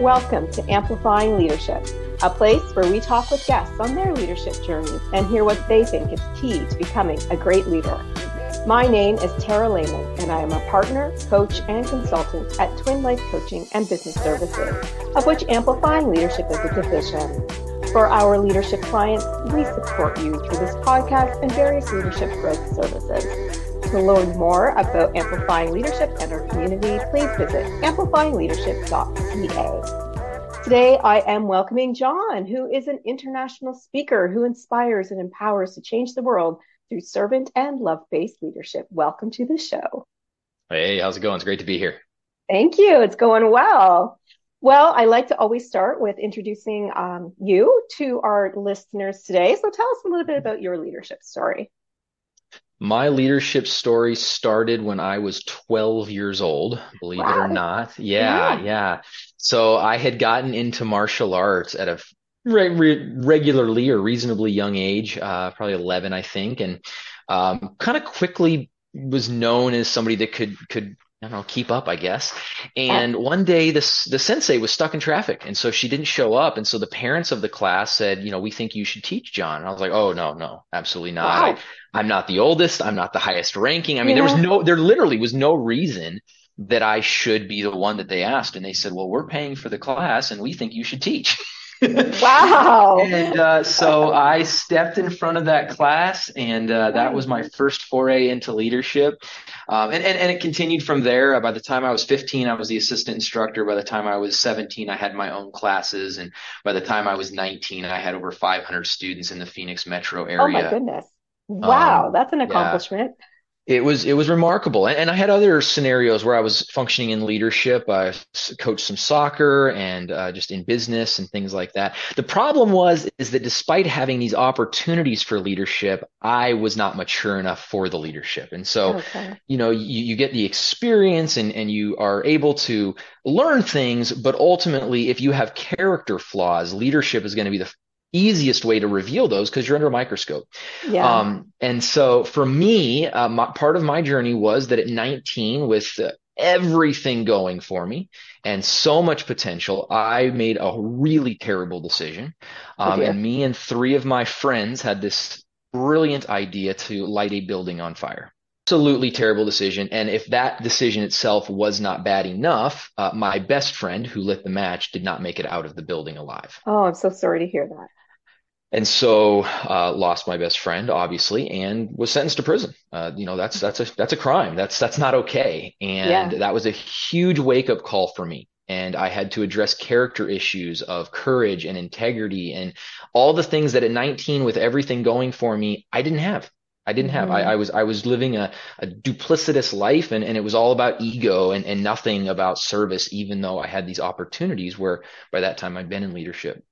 Welcome to Amplifying Leadership, a place where we talk with guests on their leadership journeys and hear what they think is key to becoming a great leader. My name is Tara Lehman, and I am a partner, coach, and consultant at Twin Life Coaching and Business Services, of which Amplifying Leadership is a division. For our leadership clients, we support you through this podcast and various leadership growth services. To learn more about Amplifying Leadership and our community, please visit amplifyingleadership.ca. Today, I am welcoming Jon, who is an international speaker who inspires and empowers to change the world through servant and love based leadership. Welcome to the show. Hey, how's it going? It's great to be here. Thank you. It's going well. Well, I like to always start with introducing um, you to our listeners today. So tell us a little bit about your leadership story. My leadership story started when I was 12 years old, believe wow. it or not. Yeah, yeah, yeah, So I had gotten into martial arts at a re- re- regularly or reasonably young age, uh, probably 11, I think, and um, kind of quickly was known as somebody that could could I don't know, keep up, I guess. And one day this the sensei was stuck in traffic and so she didn't show up. And so the parents of the class said, you know, we think you should teach Jon. And I was like, oh no, no, absolutely not. Wow. I, am not the oldest, I'm not the highest ranking. I mean, yeah. there was no there literally was no reason that I should be the one that they asked. And they said, Well, we're paying for the class and we think you should teach. wow. and uh, so I stepped in front of that class, and uh, that was my first foray into leadership. Um, and, and, and it continued from there. By the time I was 15, I was the assistant instructor. By the time I was 17, I had my own classes. And by the time I was 19, I had over 500 students in the Phoenix metro area. Oh, my goodness. Wow, um, that's an accomplishment. Yeah it was it was remarkable. And, and, i had other scenarios where i was functioning in leadership. I coached some soccer and uh, just in business and things like that. The problem was is that despite having these opportunities for leadership i was not mature enough for the leadership. And so okay. you know you, you get the experience and, and you are able to learn things but ultimately if you have character flaws leadership is going to be the easiest way to reveal those because you're under a microscope. Yeah. Um, and so for me, uh, my, part of my journey was that at 19, with uh, everything going for me and so much potential, I made a really terrible decision. Um, and me and three of my friends had this brilliant idea to light a building on fire absolutely terrible decision. And if that decision itself was not bad enough, uh, my best friend who lit the match did not make it out of the building alive. Oh, I'm so sorry to hear that. And so, uh, lost my best friend, obviously, and was sentenced to prison. Uh, you know, that's that's a that's a crime. That's that's not okay. And yeah. that was a huge wake up call for me. And I had to address character issues of courage and integrity and all the things that at 19, with everything going for me, I didn't have. I didn't have. Mm-hmm. I, I, was I was living a, a duplicitous life, and, and it was all about ego and, and nothing about service. Even though I had these opportunities, where by that time I'd been in leadership.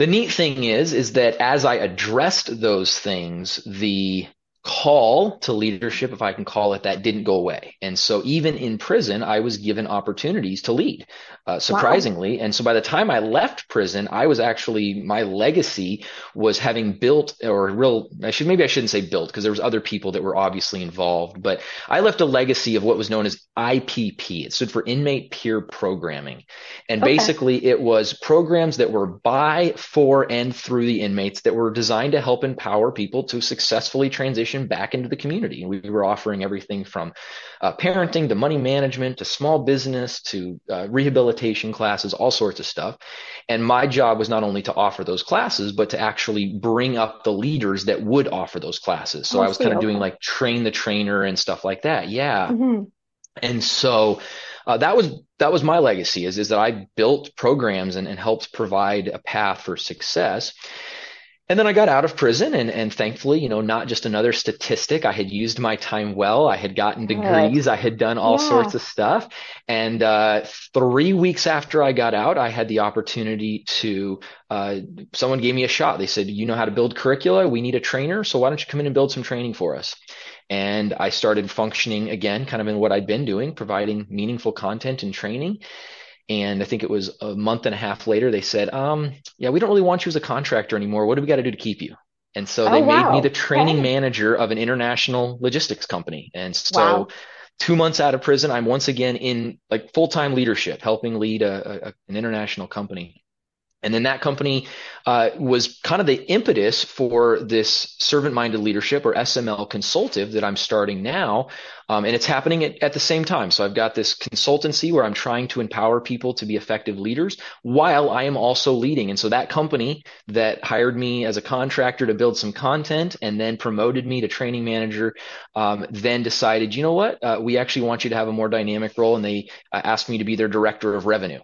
The neat thing is, is that as I addressed those things, the call to leadership, if I can call it that, didn't go away. And so even in prison, I was given opportunities to lead, uh, surprisingly. Wow. And so by the time I left prison, I was actually, my legacy was having built or real, I should, maybe I shouldn't say built because there was other people that were obviously involved, but I left a legacy of what was known as IPP. It stood for inmate peer programming. And okay. basically it was programs that were by, for, and through the inmates that were designed to help empower people to successfully transition transition back into the community. And we were offering everything from uh, parenting to money management to small business to uh, rehabilitation classes, all sorts of stuff. And my job was not only to offer those classes, but to actually bring up the leaders that would offer those classes. So I, I was kind of okay. doing like train the trainer and stuff like that. Yeah. Mm-hmm. And so uh, that was that was my legacy is, is that I built programs and, and helped provide a path for success. And then I got out of prison and, and thankfully, you know, not just another statistic. I had used my time well. I had gotten degrees. I had done all yeah. sorts of stuff. And uh, three weeks after I got out, I had the opportunity to, uh, someone gave me a shot. They said, you know how to build curricula. We need a trainer. So why don't you come in and build some training for us? And I started functioning again, kind of in what I'd been doing, providing meaningful content and training. And I think it was a month and a half later, they said, um, yeah, we don't really want you as a contractor anymore. What do we got to do to keep you? And so they oh, wow. made me the training okay. manager of an international logistics company. And so wow. two months out of prison, I'm once again in like full time leadership, helping lead a, a, an international company. And then that company uh, was kind of the impetus for this servant minded leadership or SML consultative that I'm starting now. Um, and it's happening at, at, the same time. So I've got this consultancy where I'm trying to empower people to be effective leaders while I am also leading. And so that company that hired me as a contractor to build some content and then promoted me to training manager, um, then decided, you know what, uh, we actually want you to have a more dynamic role. And they uh, asked me to be their director of revenue.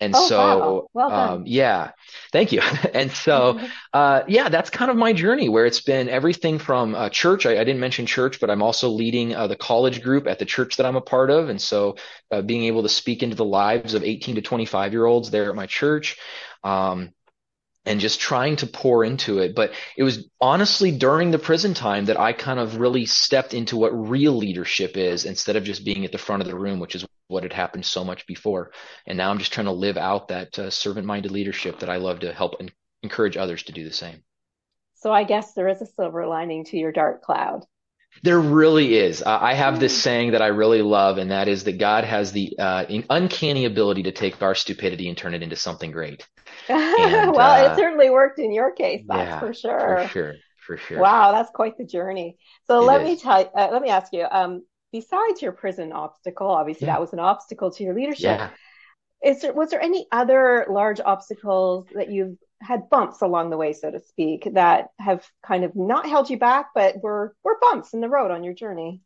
And oh, so, wow. well um, yeah, thank you. and so, uh, yeah, that's kind of my journey where it's been everything from uh, church. I, I, didn't mention church, but I'm also leading uh, the college group at the church that I'm a part of. And so, uh, being able to speak into the lives of 18 to 25 year olds there at my church. Um, and just trying to pour into it. But it was honestly during the prison time that I kind of really stepped into what real leadership is instead of just being at the front of the room, which is what had happened so much before. And now I'm just trying to live out that uh, servant minded leadership that I love to help and encourage others to do the same. So I guess there is a silver lining to your dark cloud. There really is. Uh, I have this saying that I really love, and that is that God has the uh, uncanny ability to take our stupidity and turn it into something great. And, well, uh, it certainly worked in your case, that's yeah, for sure. For sure, for sure. Wow, that's quite the journey. So It let is. me tell uh, let me ask you. Um, besides your prison obstacle, obviously Yeah. that was an obstacle to your leadership. Yeah. Is there was there any other large obstacles that you've had bumps along the way, so to speak, that have kind of not held you back, but were were bumps in the road on your journey?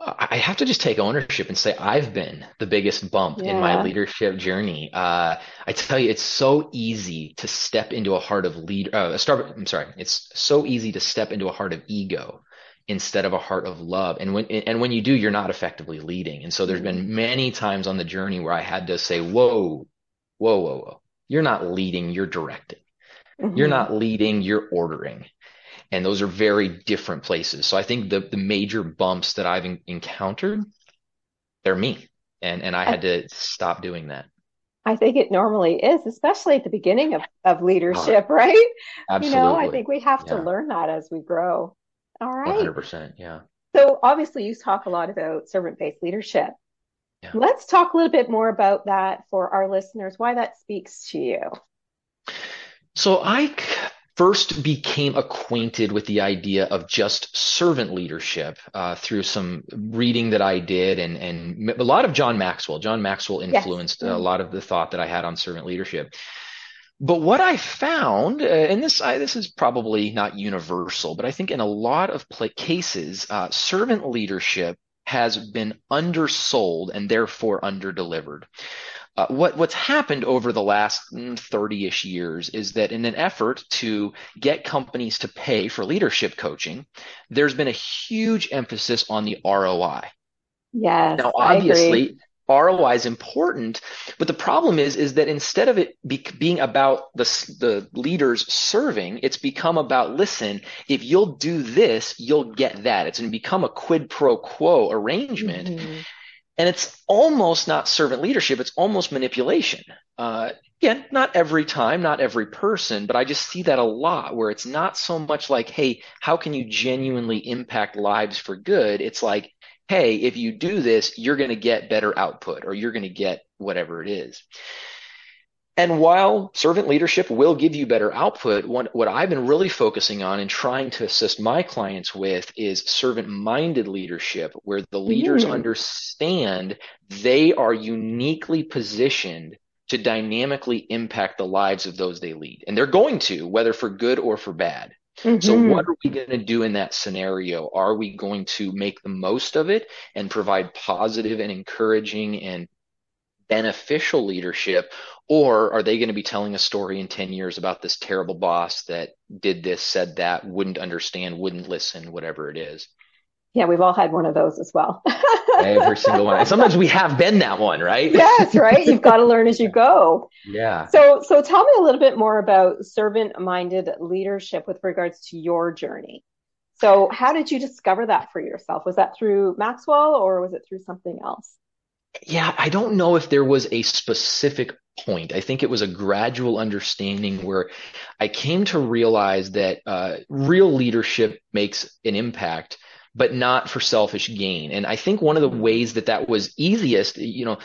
I I have to just take ownership and say I've been the biggest bump in my leadership journey. Uh, I tell you, it's so easy to step into a heart of lead. Uh, start, I'm sorry, it's so easy to step into a heart of ego instead of a heart of love. And when and when you do, you're not effectively leading. And so there's been many times on the journey where I had to say, "Whoa, whoa, whoa, whoa! You're not leading, you're directing. You're Mhm. not leading, you're ordering." And those are very different places. So I think the the major bumps that I've en- encountered, they're me. And and I had to stop doing that. I think it normally is, especially at the beginning of, of leadership, right? Absolutely. You know, I think we have to learn that as we grow. All right. 100%. Yeah. So obviously you talk a lot about servant-based leadership. Yeah. Let's talk a little bit more about that for our listeners, why that speaks to you. So I first became acquainted with the idea of just servant leadership uh, through some reading that I did and and a lot of John Maxwell. John Maxwell Yes. influenced a Mm. lot of the thought that I had on servant leadership. But what I found, uh, and this I, this is probably not universal, but I think in a lot of pla cases, uh, servant leadership has been undersold and therefore underdelivered. Uh, what what's happened over the last mm, 30-ish years is that in an effort to get companies to pay for leadership coaching, there's been a huge emphasis on the ROI. Yes, Now, I agree. obviously, ROI is important, but the problem is is that instead of it be, being about the the leaders serving, it's become about listen, if you'll do this, you'll get that. It's become a quid pro quo arrangement, Mhm. and it's almost not servant leadership, it's almost manipulation. Uh, again, not every time, not every person, but I just see that a lot where it's not so much like, hey, how can you genuinely impact lives for good? It's like, hey, if you do this, you're going to get better output or you're going to get whatever it is. And while servant leadership will give you better output, what, what I've been really focusing on and trying to assist my clients with is servant minded leadership, where the leaders Mm. understand they are uniquely positioned to dynamically impact the lives of those they lead. And they're going to, whether for good or for bad. So Mhm. what are we going to do in that scenario? Are we going to make the most of it and provide positive and encouraging and beneficial leadership? Or are they going to be telling a story in 10 years about this terrible boss that did this, said that, wouldn't understand, wouldn't listen, whatever it is? Yeah, we've all had one of those as well. Every single one. And sometimes we have been that one, right? Yes, right. You've got to learn as you go. Yeah. So, so tell me a little bit more about servant-minded leadership with regards to your journey. So, how did you discover that for yourself? Was that through Maxwell or was it through something else? Yeah, I don't know if there was a specific point. I think it was a gradual understanding where I came to realize that uh, real leadership makes an impact but not for selfish gain. And I think one of the ways that that was easiest, you know,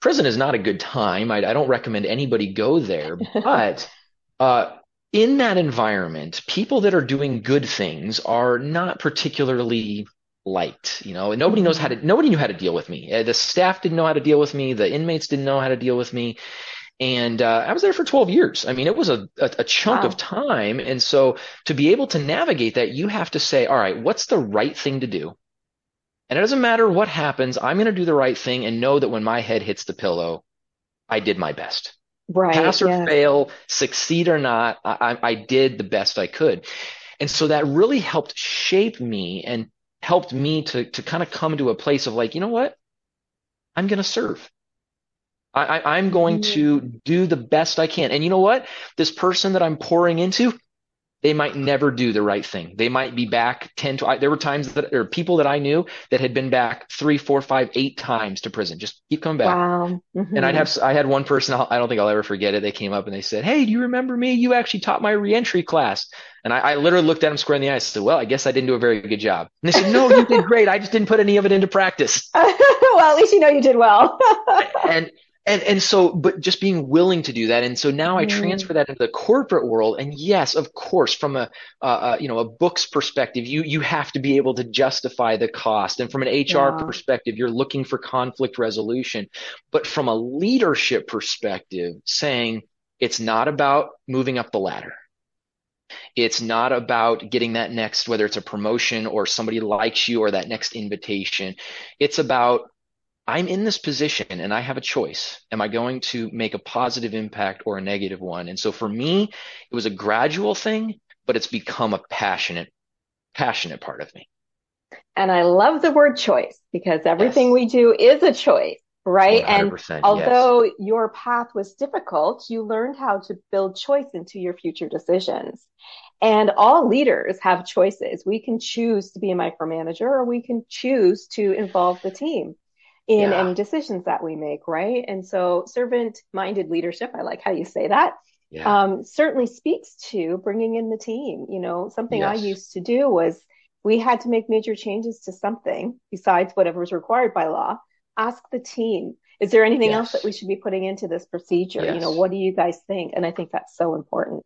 prison is not a good time. I, I don't recommend anybody go there, but uh, in that environment, people that are doing good things are not particularly liked. You know, nobody knows how to. Mm-hmm. Nobody knew how to deal with me. Uh, the staff didn't know how to deal with me. The inmates didn't know how to deal with me. And uh, I was there for 12 years. I mean, it was a, a, a chunk wow. of time. And so to be able to navigate that, you have to say, all right, what's the right thing to do? And it doesn't matter what happens. I'm going to do the right thing and know that when my head hits the pillow, I did my best. Right. Pass or yeah. fail, succeed or not, I, I did the best I could. And so that really helped shape me and helped me to, to kind of come to a place of like, you know what? I'm going to serve. I, am going to do the best I can. And you know what? This person that I'm pouring into, they might never do the right thing. They might be back 10, 12, there were times that, or people that I knew that had been back three, four, five, eight times to prison. Just keep coming back. Wow. Mm-hmm. And I'd have, I had one person, I I don't think I'll ever forget it. They came up and they said, Hey, do you remember me? You actually taught my reentry class. And I, I literally looked at him square in the eyes and said, well, I guess I didn't do a very good job. And they said, no, you did great. I just didn't put any of it into practice. well, at least you know you did well. and, and and so but just being willing to do that. And so now i mm. transfer that into the corporate world. And yes of course from a uh, you know a books perspective you you have to be able to justify the cost. And from an hr yeah. perspective you're looking for conflict resolution. But from a leadership perspective saying it's not about moving up the ladder. It's not about getting that next whether it's a promotion or somebody likes you or that next invitation. It's about I'm in this position and I have a choice. Am I going to make a positive impact or a negative one? And so for me, it was a gradual thing, but it's become a passionate, passionate part of me. And I love the word choice because everything yes. we do is a choice, right? And although yes. your path was difficult, you learned how to build choice into your future decisions. And all leaders have choices. We can choose to be a micromanager or we can choose to involve the team in yeah. any decisions that we make, right? And so servant minded leadership, I like how you say that. Yeah. Um, certainly speaks to bringing in the team. You know, something yes. I used to do was we had to make major changes to something besides whatever was required by law. Ask the team, is there anything yes. else that we should be putting into this procedure? Yes. You know, what do you guys think? And I think that's so important.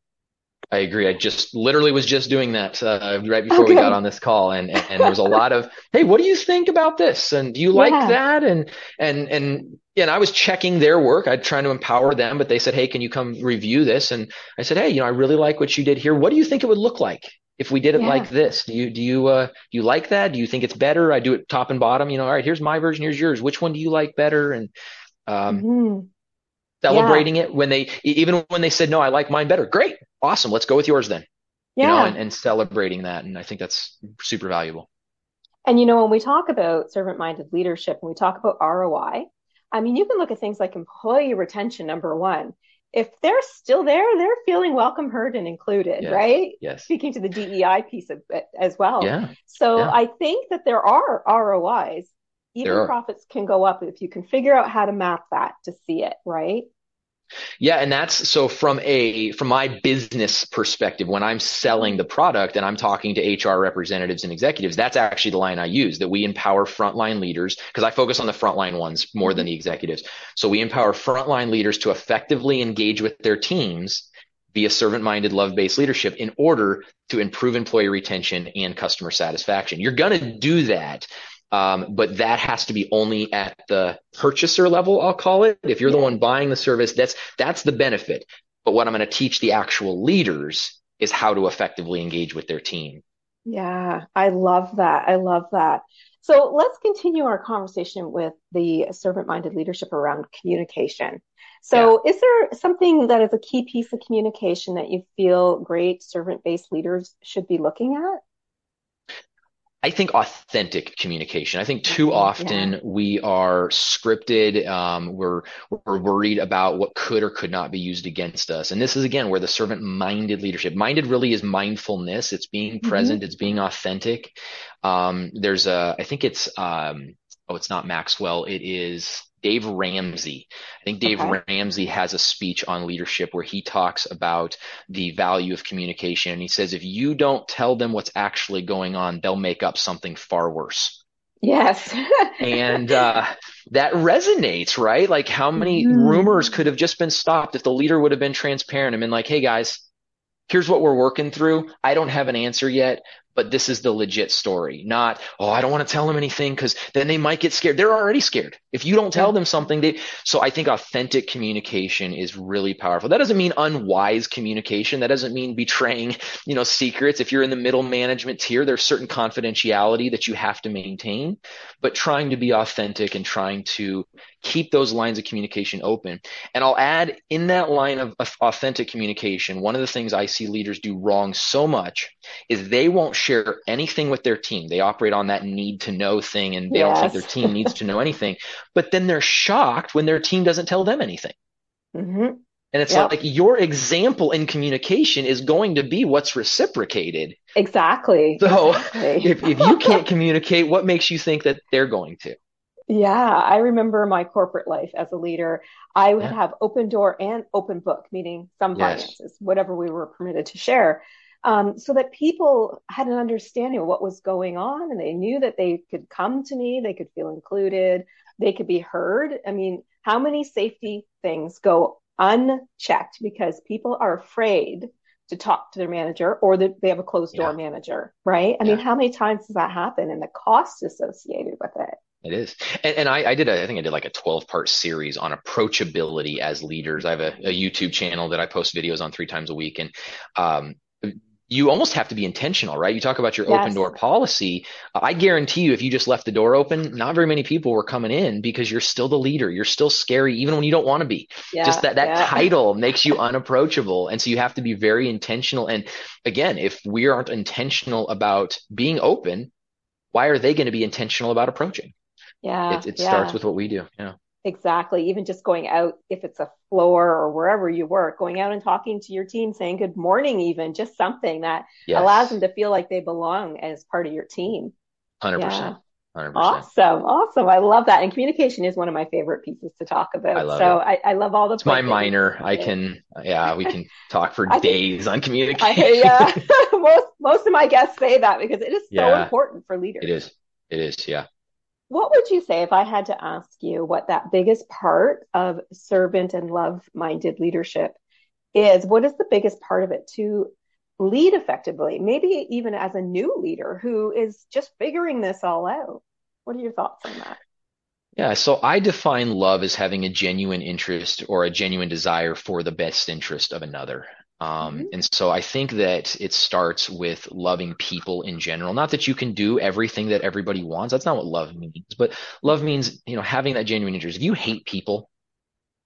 I agree. I just literally was just doing that uh, right before okay. we got on this call, and, and, and there was a lot of, hey, what do you think about this? And do you like that? And and and and I was checking their work. I'd trying to empower them, but they said, hey, can you come review this? And I said, hey, you know, I really like what you did here. What do you think it would look like if we did it yeah. like this? Do you do you uh, do you like that? Do you think it's better? I do it top and bottom. You know, all right, here's my version, here's yours. Which one do you like better? And um, mm-hmm celebrating yeah. it when they even when they said no i like mine better great awesome, let's go with yours then. Yeah. You know, and, and celebrating that. And I think that's super valuable. And you know, when we talk about servant minded leadership and we talk about ROI, I mean, you can look at things like employee retention, number one. If they're still there, they're feeling welcome, heard, and included, yes. right? Yes. Speaking to the DEI piece of it as well. Yeah. So yeah. I think that there are ROIs. Even profits can go up if you can figure out how to map that to see it, right? Yeah, and that's so from a from my business perspective, when I'm selling the product and I'm talking to HR representatives and executives, that's actually the line I use that we empower frontline leaders because I focus on the frontline ones more than the mm-hmm. executives. So we empower frontline leaders to effectively engage with their teams via servant minded, love based leadership in order to improve employee retention and customer satisfaction. You're going to do that um, but that has to be only at the purchaser level, I'll call it. If you're yeah. the one buying the service, that's that's the benefit. But what I'm going to teach the actual leaders is how to effectively engage with their team. Yeah, I love that. I love that. So let's continue our conversation with the servant minded leadership around communication. So, yeah. is there something that is a key piece of communication that you feel great servant based leaders should be looking at? I think authentic communication. I think too often yeah. we are scripted. Um, we're we're worried about what could or could not be used against us. And this is again where the servant-minded leadership. Minded really is mindfulness. It's being mm-hmm. present. Mm-hmm. It's being authentic. Um, there's a. I think it's. Um, oh, it's not Maxwell. It is Dave Ramsey. I think Dave okay. Ramsey has a speech on leadership where he talks about the value of communication. And he says, if you don't tell them what's actually going on, they'll make up something far worse. Yes. and uh, that resonates, right? Like how many mm. rumors could have just been stopped if the leader would have been transparent and been like, hey guys, here's what we're working through. I don't have an answer yet, but this is the legit story. Not, oh, I don't want to tell them anything because then they might get scared. They're already scared. If you don't tell them something, they so I think authentic communication is really powerful. That doesn't mean unwise communication. That doesn't mean betraying, you know, secrets. If you're in the middle management tier, there's certain confidentiality that you have to maintain, but trying to be authentic and trying to keep those lines of communication open. And I'll add in that line of, of authentic communication, one of the things I see leaders do wrong so much is they won't share anything with their team. They operate on that need to know thing and they yes. don't think their team needs to know anything. But then they're shocked when their team doesn't tell them anything. Mm-hmm. And it's yep. like your example in communication is going to be what's reciprocated. Exactly. So exactly. if, if you can't communicate, what makes you think that they're going to? Yeah, I remember my corporate life as a leader. I would yeah. have open door and open book, meaning some yes. finances, whatever we were permitted to share, um, so that people had an understanding of what was going on and they knew that they could come to me, they could feel included, they could be heard. I mean, how many safety things go unchecked because people are afraid to talk to their manager or that they have a closed door yeah. manager, right? I yeah. mean, how many times does that happen and the cost associated with it? It is. And, and I, I, did, a, I think I did like a 12 part series on approachability as leaders. I have a, a, YouTube channel that I post videos on three times a week. And, um, you almost have to be intentional, right? You talk about your yes. open door policy. I guarantee you, if you just left the door open, not very many people were coming in because you're still the leader. You're still scary, even when you don't want to be. Yeah, just that, that yeah. title makes you unapproachable. And so you have to be very intentional. And again, if we aren't intentional about being open, why are they going to be intentional about approaching? Yeah. It, it yeah. starts with what we do. Yeah. Exactly. Even just going out, if it's a floor or wherever you work, going out and talking to your team, saying good morning, even just something that yes. allows them to feel like they belong as part of your team. 100%. Yeah. 100%. Awesome. Awesome. I love that. And communication is one of my favorite pieces to talk about. I love so it. I, I love all the. It's my minor. I can, yeah, we can talk for days on communication. I, yeah. most, most of my guests say that because it is so yeah. important for leaders. It is. It is. Yeah. What would you say if I had to ask you what that biggest part of servant and love minded leadership is? What is the biggest part of it to lead effectively? Maybe even as a new leader who is just figuring this all out. What are your thoughts on that? Yeah, so I define love as having a genuine interest or a genuine desire for the best interest of another. Um, mm-hmm. And so I think that it starts with loving people in general. Not that you can do everything that everybody wants. That's not what love means. But love means, you know, having that genuine interest. If you hate people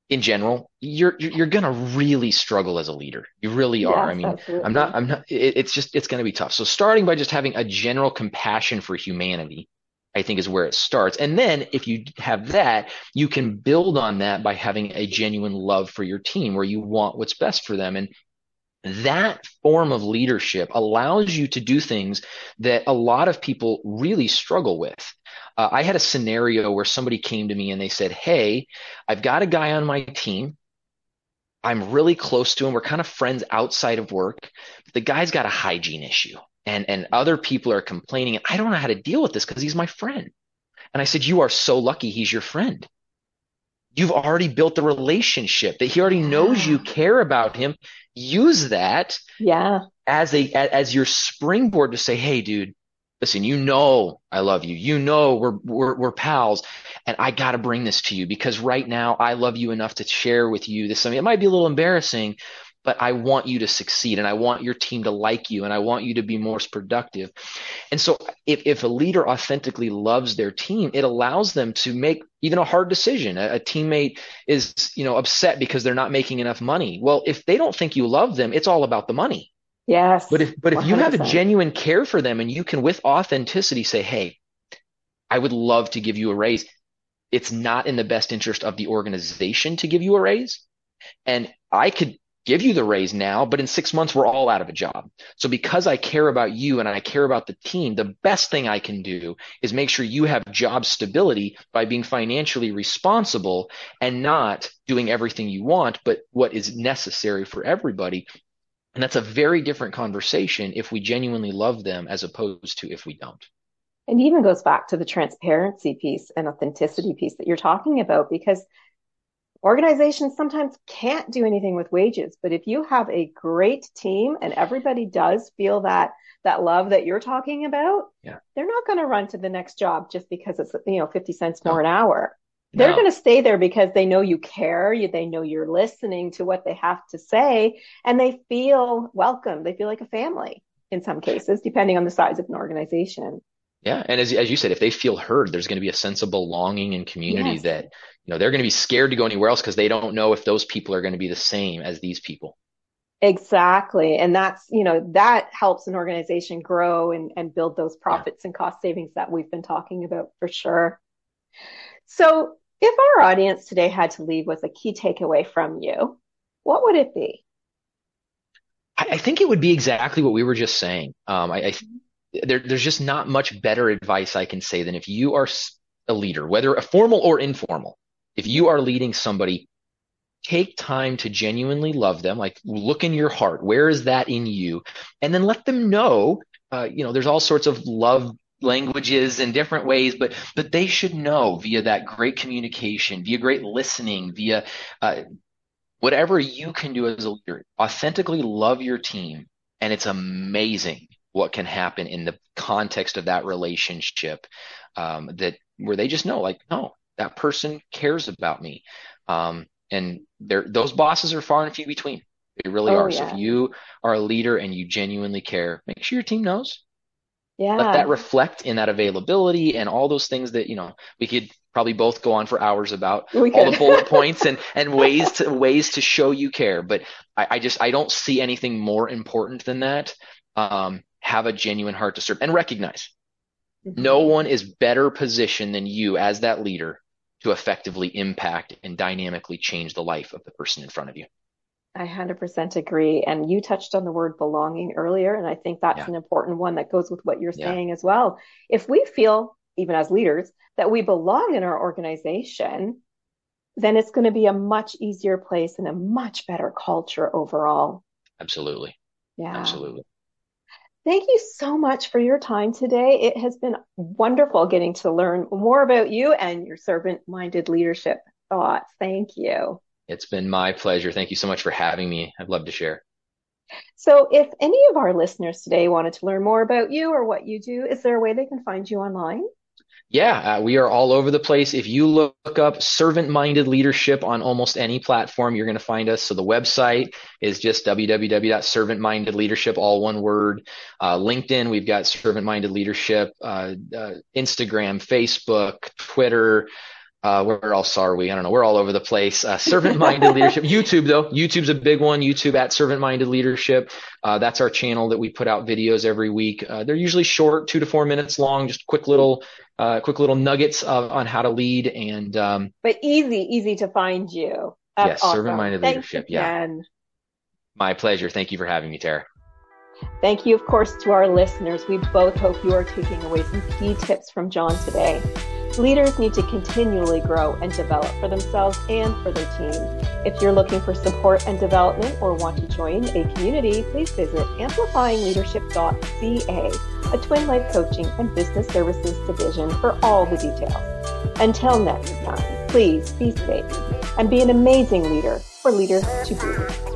in general, you're you're gonna really struggle as a leader. You really are. Yes, I mean, absolutely. I'm not. I'm not. It, it's just it's gonna be tough. So starting by just having a general compassion for humanity. I think is where it starts. And then if you have that, you can build on that by having a genuine love for your team where you want what's best for them. And that form of leadership allows you to do things that a lot of people really struggle with. Uh, I had a scenario where somebody came to me and they said, Hey, I've got a guy on my team. I'm really close to him. We're kind of friends outside of work. The guy's got a hygiene issue and, and other people are complaining. I don't know how to deal with this because he's my friend. And I said, You are so lucky he's your friend you've already built the relationship that he already knows you care about him use that yeah. as a as your springboard to say hey dude listen you know i love you. You know we're we're, we're pals and i got to bring this to you because right now i love you enough to share with you this. I mean, it might be a little embarrassing but I want you to succeed and I want your team to like you and I want you to be more productive. And so if, if a leader authentically loves their team, it allows them to make even a hard decision. A, a, teammate is, you know, upset because they're not making enough money. Well, if they don't think you love them, it's all about the money. Yes. But if, but if 100%. you have a genuine care for them and you can with authenticity say, Hey, I would love to give you a raise. It's not in the best interest of the organization to give you a raise. And I could give you the raise now, but in six months, we're all out of a job. So because I care about you and I care about the team, the best thing I can do is make sure you have job stability by being financially responsible and not doing everything you want, but what is necessary for everybody. And that's a very different conversation if we genuinely love them as opposed to if we don't. And even goes back to the transparency piece and authenticity piece that you're talking about, because organizations sometimes can't do anything with wages but if you have a great team and everybody does feel that that love that you're talking about yeah. they're not going to run to the next job just because it's you know 50 cents more no. an hour they're no. going to stay there because they know you care you, they know you're listening to what they have to say and they feel welcome they feel like a family in some cases depending on the size of an organization yeah. And as, as you said, if they feel heard, there's going to be a sense of belonging and community yes. that, you know, they're going to be scared to go anywhere else because they don't know if those people are going to be the same as these people. Exactly. And that's, you know, that helps an organization grow and, and build those profits yeah. and cost savings that we've been talking about for sure. So if our audience today had to leave with a key takeaway from you, what would it be? I, I think it would be exactly what we were just saying. Um, I, I there, there's just not much better advice I can say than if you are a leader, whether a formal or informal, if you are leading somebody, take time to genuinely love them. Like look in your heart. Where is that in you? And then let them know, uh, you know, there's all sorts of love languages and different ways, but, but they should know via that great communication, via great listening, via, uh, whatever you can do as a leader, authentically love your team. And it's amazing what can happen in the context of that relationship um, that where they just know like no that person cares about me. Um, and those bosses are far and few between. They really oh, are. Yeah. so if you are a leader and you genuinely care make sure your team knows. Yeah let that reflect in that availability and all those things that you know we could probably both go on for hours about all the bullet points and and ways to ways to show you care. But I, I just i don't see anything more important than that. Um, have a genuine heart to serve and recognize mm-hmm. no one is better positioned than you as that leader to effectively impact and dynamically change the life of the person in front of you. I 100% agree. And you touched on the word belonging earlier. And I think that's yeah. an important one that goes with what you're yeah. saying as well. If we feel, even as leaders, that we belong in our organization, then it's going to be a much easier place and a much better culture overall. Absolutely. Yeah. Absolutely. Thank you so much for your time today. It has been wonderful getting to learn more about you and your servant minded leadership thoughts. Thank you. It's been my pleasure. Thank you so much for having me. I'd love to share. So, if any of our listeners today wanted to learn more about you or what you do, is there a way they can find you online? Yeah, uh, we are all over the place. If you look up servant minded leadership on almost any platform, you're going to find us. So the website is just www.servantmindedleadership, all one word. Uh, LinkedIn, we've got servant minded leadership, uh, uh, Instagram, Facebook, Twitter, uh, where else are we? I don't know. We're all over the place. Uh, servant minded leadership. YouTube though. YouTube's a big one. YouTube at servant minded leadership. Uh, that's our channel that we put out videos every week. Uh, they're usually short, two to four minutes long, just quick little, uh, quick little nuggets of, on how to lead and, um, but easy, easy to find you. That's yes. Awesome. Servant minded leadership. yeah. My pleasure. Thank you for having me, Tara. Thank you, of course, to our listeners. We both hope you are taking away some key tips from Jon today. Leaders need to continually grow and develop for themselves and for their team. If you're looking for support and development or want to join a community, please visit amplifyingleadership.ca, a twin life coaching and business services division for all the details. Until next time, please be safe and be an amazing leader for leaders to be.